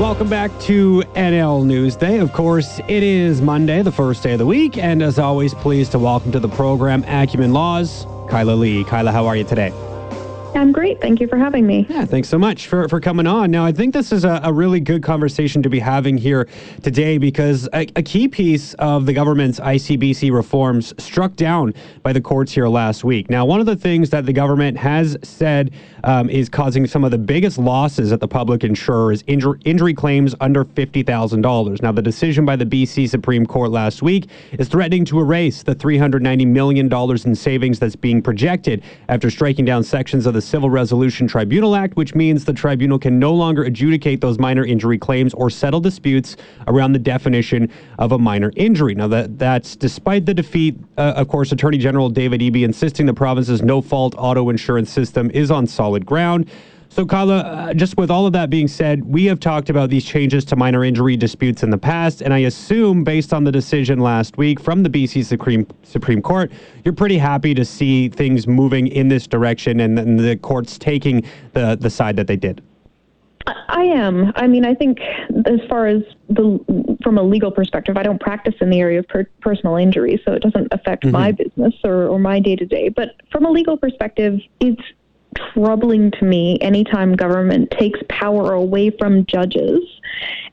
Welcome back to NL Newsday. Of course, it is Monday, the first day of the week, and as always, pleased to welcome to the program Acumen Laws, Kyla Lee. Kyla, how are you today? I'm great. Thank you for having me. Yeah, thanks so much for, for coming on. Now, I think this is a, a really good conversation to be having here today because a, a, key piece of the government's ICBC reforms struck down by the courts here last week. Now, one of the things that the government has said um, is causing some of the biggest losses at the public insurer is injury, injury claims under $50,000. Now, the decision by the BC Supreme Court last week is threatening to erase the $390 million in savings that's being projected after striking down sections of the Civil Resolution Tribunal Act, which means the tribunal can no longer adjudicate those minor injury claims or settle disputes around the definition of a minor injury. Now, that that's despite the defeat, uh, of course, Attorney General David Eby insisting the province's no fault auto insurance system is on solid ground. So, Kyla, uh, just with all of that being said, we have talked about these changes to minor injury disputes in the past, and I assume, based on the decision last week from the BC Supreme Supreme Court, you're pretty happy to see things moving in this direction and, and the courts taking the the side that they did. I am. I mean, I think as far as the from a legal perspective, I don't practice in the area of per- personal injury, so it doesn't affect mm-hmm. my business or, or my day to day. But from a legal perspective, it's troubling to me anytime government takes power away from judges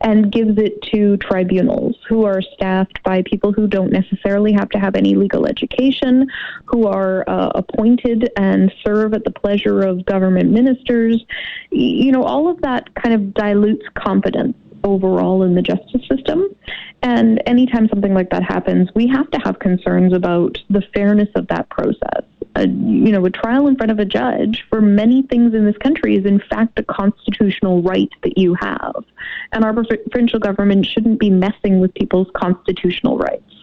and gives it to tribunals who are staffed by people who don't necessarily have to have any legal education, who are uh, appointed and serve at the pleasure of government ministers. You know, all of that kind of dilutes confidence overall in the justice system. And anytime something like that happens, we have to have concerns about the fairness of that process. A, you know, a trial in front of a judge for many things in this country is in fact a constitutional right that you have. And our provincial government shouldn't be messing with people's constitutional rights.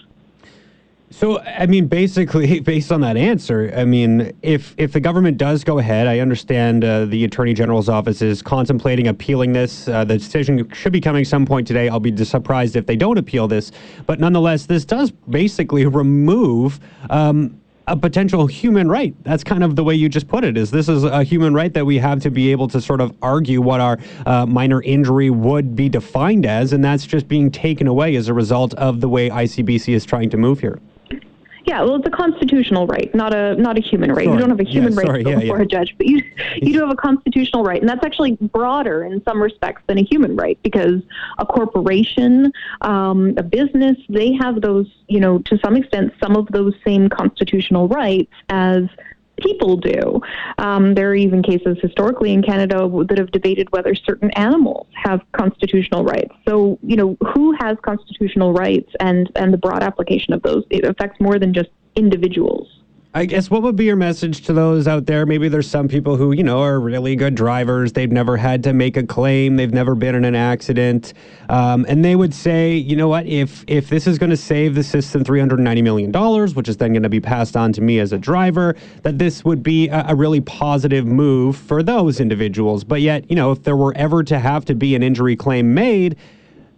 So, I mean, basically, based on that answer, I mean, if if the government does go ahead, I understand uh, the attorney general's office is contemplating appealing this. Uh, the decision should be coming some point today. I'll be surprised if they don't appeal this, but nonetheless, this does basically remove. Um, a potential human right. That's kind of the way you just put it. Is this is a human right that we have to be able to sort of argue what our uh, minor injury would be defined as, and that's just being taken away as a result of the way ICBC is trying to move here. Yeah, well, it's a constitutional right, not a not a human right. Sorry. You don't have a human yeah, right sorry, to go yeah, before yeah. a judge, but you you do have a constitutional right, and that's actually broader in some respects than a human right because a corporation, um, a business, they have those, you know, to some extent, some of those same constitutional rights as people do. Um, there are even cases historically in Canada that have debated whether certain animals have constitutional rights. So, you know, who has constitutional rights and, and the broad application of those, it affects more than just individuals. I guess what would be your message to those out there? Maybe there's some people who, you know, are really good drivers. They've never had to make a claim. They've never been in an accident. Um, and they would say, you know what, if if this is going to save the system $390 million, which is then going to be passed on to me as a driver, that this would be a, a really positive move for those individuals. But yet, you know, if there were ever to have to be an injury claim made,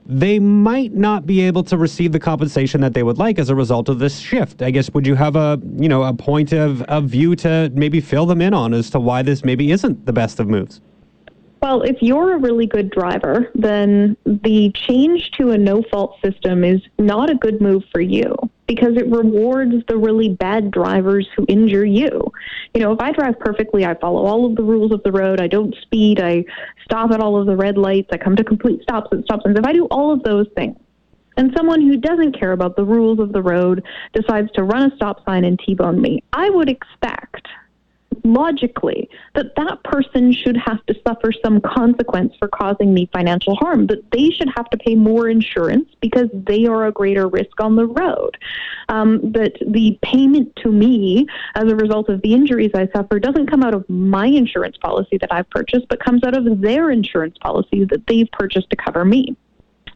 they might not be able to receive the compensation that they would like as a result of this shift. I guess would you have a you know a point of, of view to maybe fill them in on as to why this maybe isn't the best of moves? Well, if you're a really good driver, then the change to a no fault system is not a good move for you because it rewards the really bad drivers who injure you. You know, if I drive perfectly, I follow all of the rules of the road, I don't speed, I stop at all of the red lights, I come to complete stops at stop signs. If I do all of those things, and someone who doesn't care about the rules of the road decides to run a stop sign and T-bone me, I would expect logically that that person should have to suffer some consequence for causing me financial harm, that they should have to pay more insurance because they are a greater risk on the road. Um, that the payment to me as a result of the injuries I suffer doesn't come out of my insurance policy that I've purchased, but comes out of their insurance policy that they've purchased to cover me.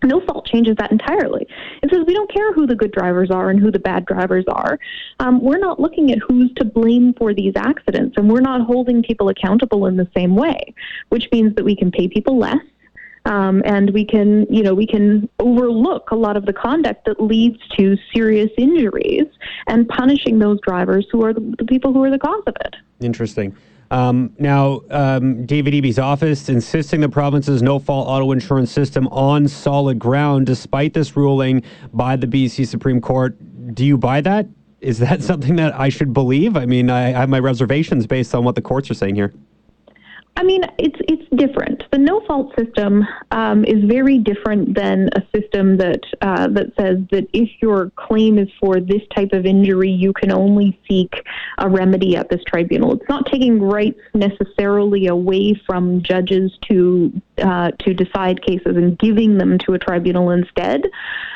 No fault changes that entirely. It says we don't care who the good drivers are and who the bad drivers are. Um, we're not looking at who's to blame for these accidents, and we're not holding people accountable in the same way, which means that we can pay people less. Um, and we can, you know, we can overlook a lot of the conduct that leads to serious injuries and punishing those drivers who are the, the people who are the cause of it. Interesting. Um, now, um, David Eby's office insisting the province's no fault auto insurance system on solid ground despite this ruling by the BC Supreme Court. Do you buy that? Is that something that I should believe? I mean, I have my reservations based on what the courts are saying here. I mean, it's it's different. The no fault system um, is very different than a system that uh, that says that if your claim is for this type of injury, you can only seek a remedy at this tribunal. It's not taking rights necessarily away from judges to uh, to decide cases and giving them to a tribunal instead.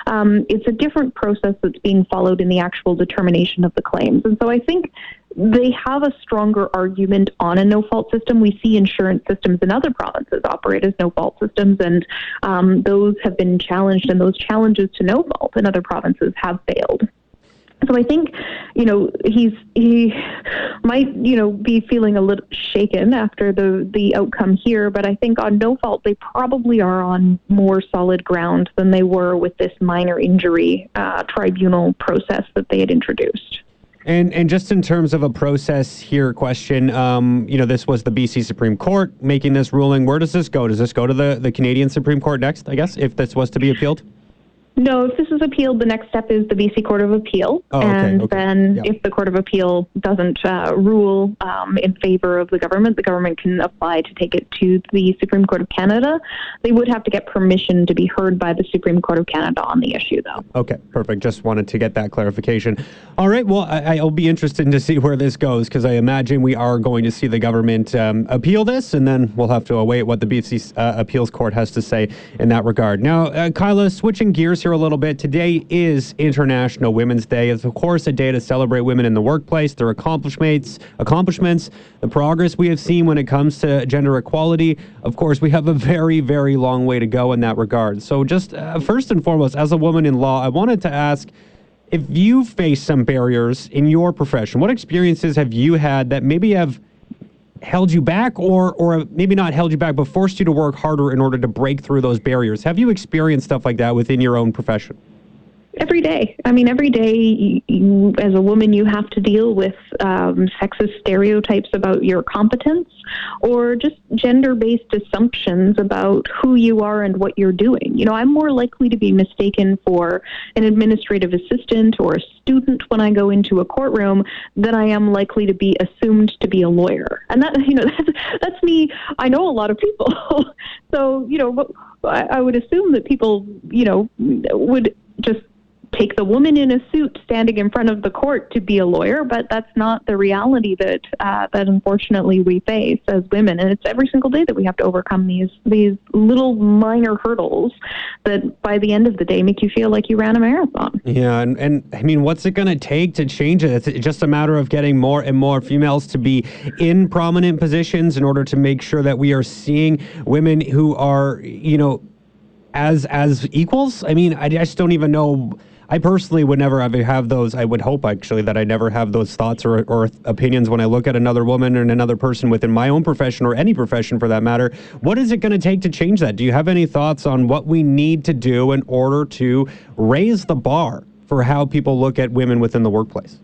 Um, it's a different process that's being followed in the actual determination of the claims, and so I think they have a stronger argument on a no fault system. We see insurance systems in other provinces operate as no fault systems, and um, those have been challenged, and those challenges to no fault in other provinces have failed. So I think, you know, he's he might, you know, be feeling a little shaken after the the outcome here, but I think on no fault they probably are on more solid ground than they were with this minor injury uh, tribunal process that they had introduced. And and just in terms of a process here, question. Um, you know, this was the BC Supreme Court making this ruling. Where does this go? Does this go to the the Canadian Supreme Court next? I guess if this was to be appealed. No, if this is appealed, the next step is the BC Court of Appeal. Oh, okay, and okay. then Yeah. if the Court of Appeal doesn't uh, rule um, in favor of the government, the government can apply to take it to the Supreme Court of Canada. They would have to get permission to be heard by the Supreme Court of Canada on the issue, though. Okay, perfect. Just wanted to get that clarification. All right. Well, I, I'll be interested to see where this goes because I imagine we are going to see the government um, appeal this, and then we'll have to await what the BC uh, Appeals Court has to say in that regard. Now, uh, Kyla, switching gears here a little bit. Today is International Women's Day. It's of course a day to celebrate women in the workplace, their accomplishments, accomplishments, the progress we have seen when it comes to gender equality. Of course, we have a very, very long way to go in that regard. So, just uh, first and foremost, as a woman in law, I wanted to ask if you face some barriers in your profession, what experiences have you had that maybe have held you back or or maybe not held you back but forced you to work harder in order to break through those barriers? Have you experienced stuff like that within your own profession? Every day. I mean, every day, you, as a woman, you have to deal with um, sexist stereotypes about your competence or just gender based assumptions about who you are and what you're doing. You know, I'm more likely to be mistaken for an administrative assistant or a student when I go into a courtroom than I am likely to be assumed to be a lawyer. And that, you know, that's, that's me. I know a lot of people. so, you know, I, I would assume that people, you know, would just take the woman in a suit standing in front of the court to be a lawyer, but that's not the reality that uh, that unfortunately we face as women, and it's every single day that we have to overcome these these little minor hurdles that by the end of the day make you feel like you ran a marathon. Yeah, and, and I mean, what's it going to take to change it? It's just a matter of getting more and more females to be in prominent positions in order to make sure that we are seeing women who are, you know, as as equals. I mean, I just don't even know. I personally would never ever have those. I would hope actually that I never have those thoughts or, or opinions when I look at another woman and another person within my own profession or any profession for that matter. What is it going to take to change that? Do you have any thoughts on what we need to do in order to raise the bar for how people look at women within the workplace?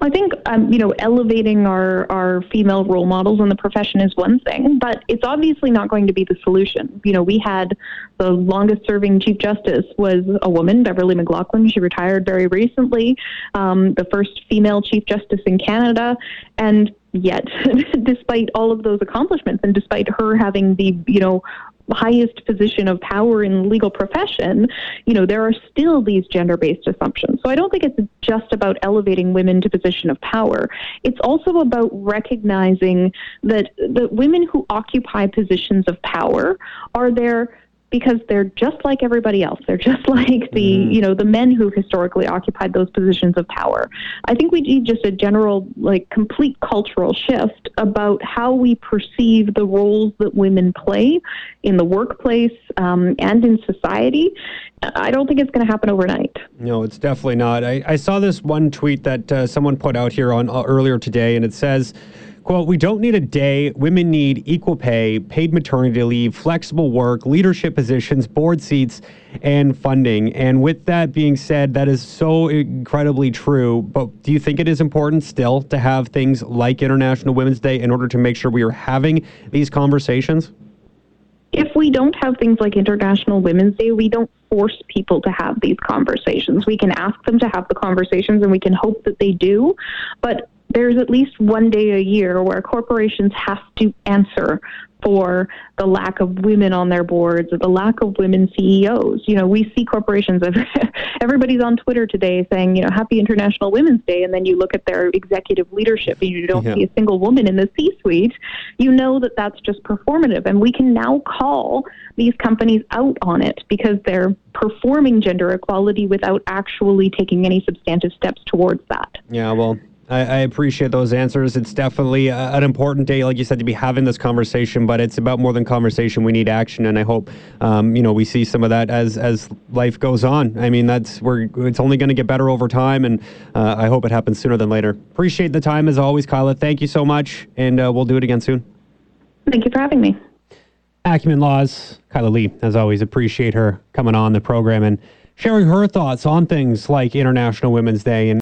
I think um, you know elevating our our female role models in the profession is one thing, but it's obviously not going to be the solution. You know, we had the longest serving chief justice was a woman, Beverley McLachlin. She retired very recently, um, the first female chief justice in Canada, and yet, despite all of those accomplishments, and despite her having the you know highest position of power in legal profession, you know, there are still these gender-based assumptions. So I don't think it's just about elevating women to position of power. It's also about recognizing that the women who occupy positions of power are there because they're just like everybody else. They're just like the, you know, the men who historically occupied those positions of power. I think we need just a general, like, complete cultural shift about how we perceive the roles that women play in the workplace um, and in society. I don't think it's going to happen overnight. No, it's definitely not. I, I saw this one tweet that uh, someone put out here on uh, earlier today, and it says, Quote, we don't need a day. Women need equal pay, paid maternity leave, flexible work, leadership positions, board seats, and funding. And with that being said, that is so incredibly true. But do you think it is important still to have things like International Women's Day in order to make sure we are having these conversations? if we don't have things like International Women's Day, we don't force people to have these conversations. We can ask them to have the conversations and we can hope that they do. But there's at least one day a year where corporations have to answer for the lack of women on their boards or the lack of women CEOs. You know, we see corporations, everybody's on Twitter today saying, you know, Happy International Women's Day, and then you look at their executive leadership and you don't yeah. see a single woman in the C suite. You know that that's just performative. And we can now call these companies out on it because they're performing gender equality without actually taking any substantive steps towards that. Yeah, well, I, I, appreciate those answers. It's definitely a, an important day, like you said, to be having this conversation. But it's about more than conversation. We need action, and I hope um, you know we see some of that as as life goes on. I mean, that's we're it's only going to get better over time, and uh, I hope it happens sooner than later. Appreciate the time as always, Kyla. Thank you so much, and uh, we'll do it again soon. Thank you for having me. Acumen Laws, Kyla Lee, as always, appreciate her coming on the program and sharing her thoughts on things like International Women's Day and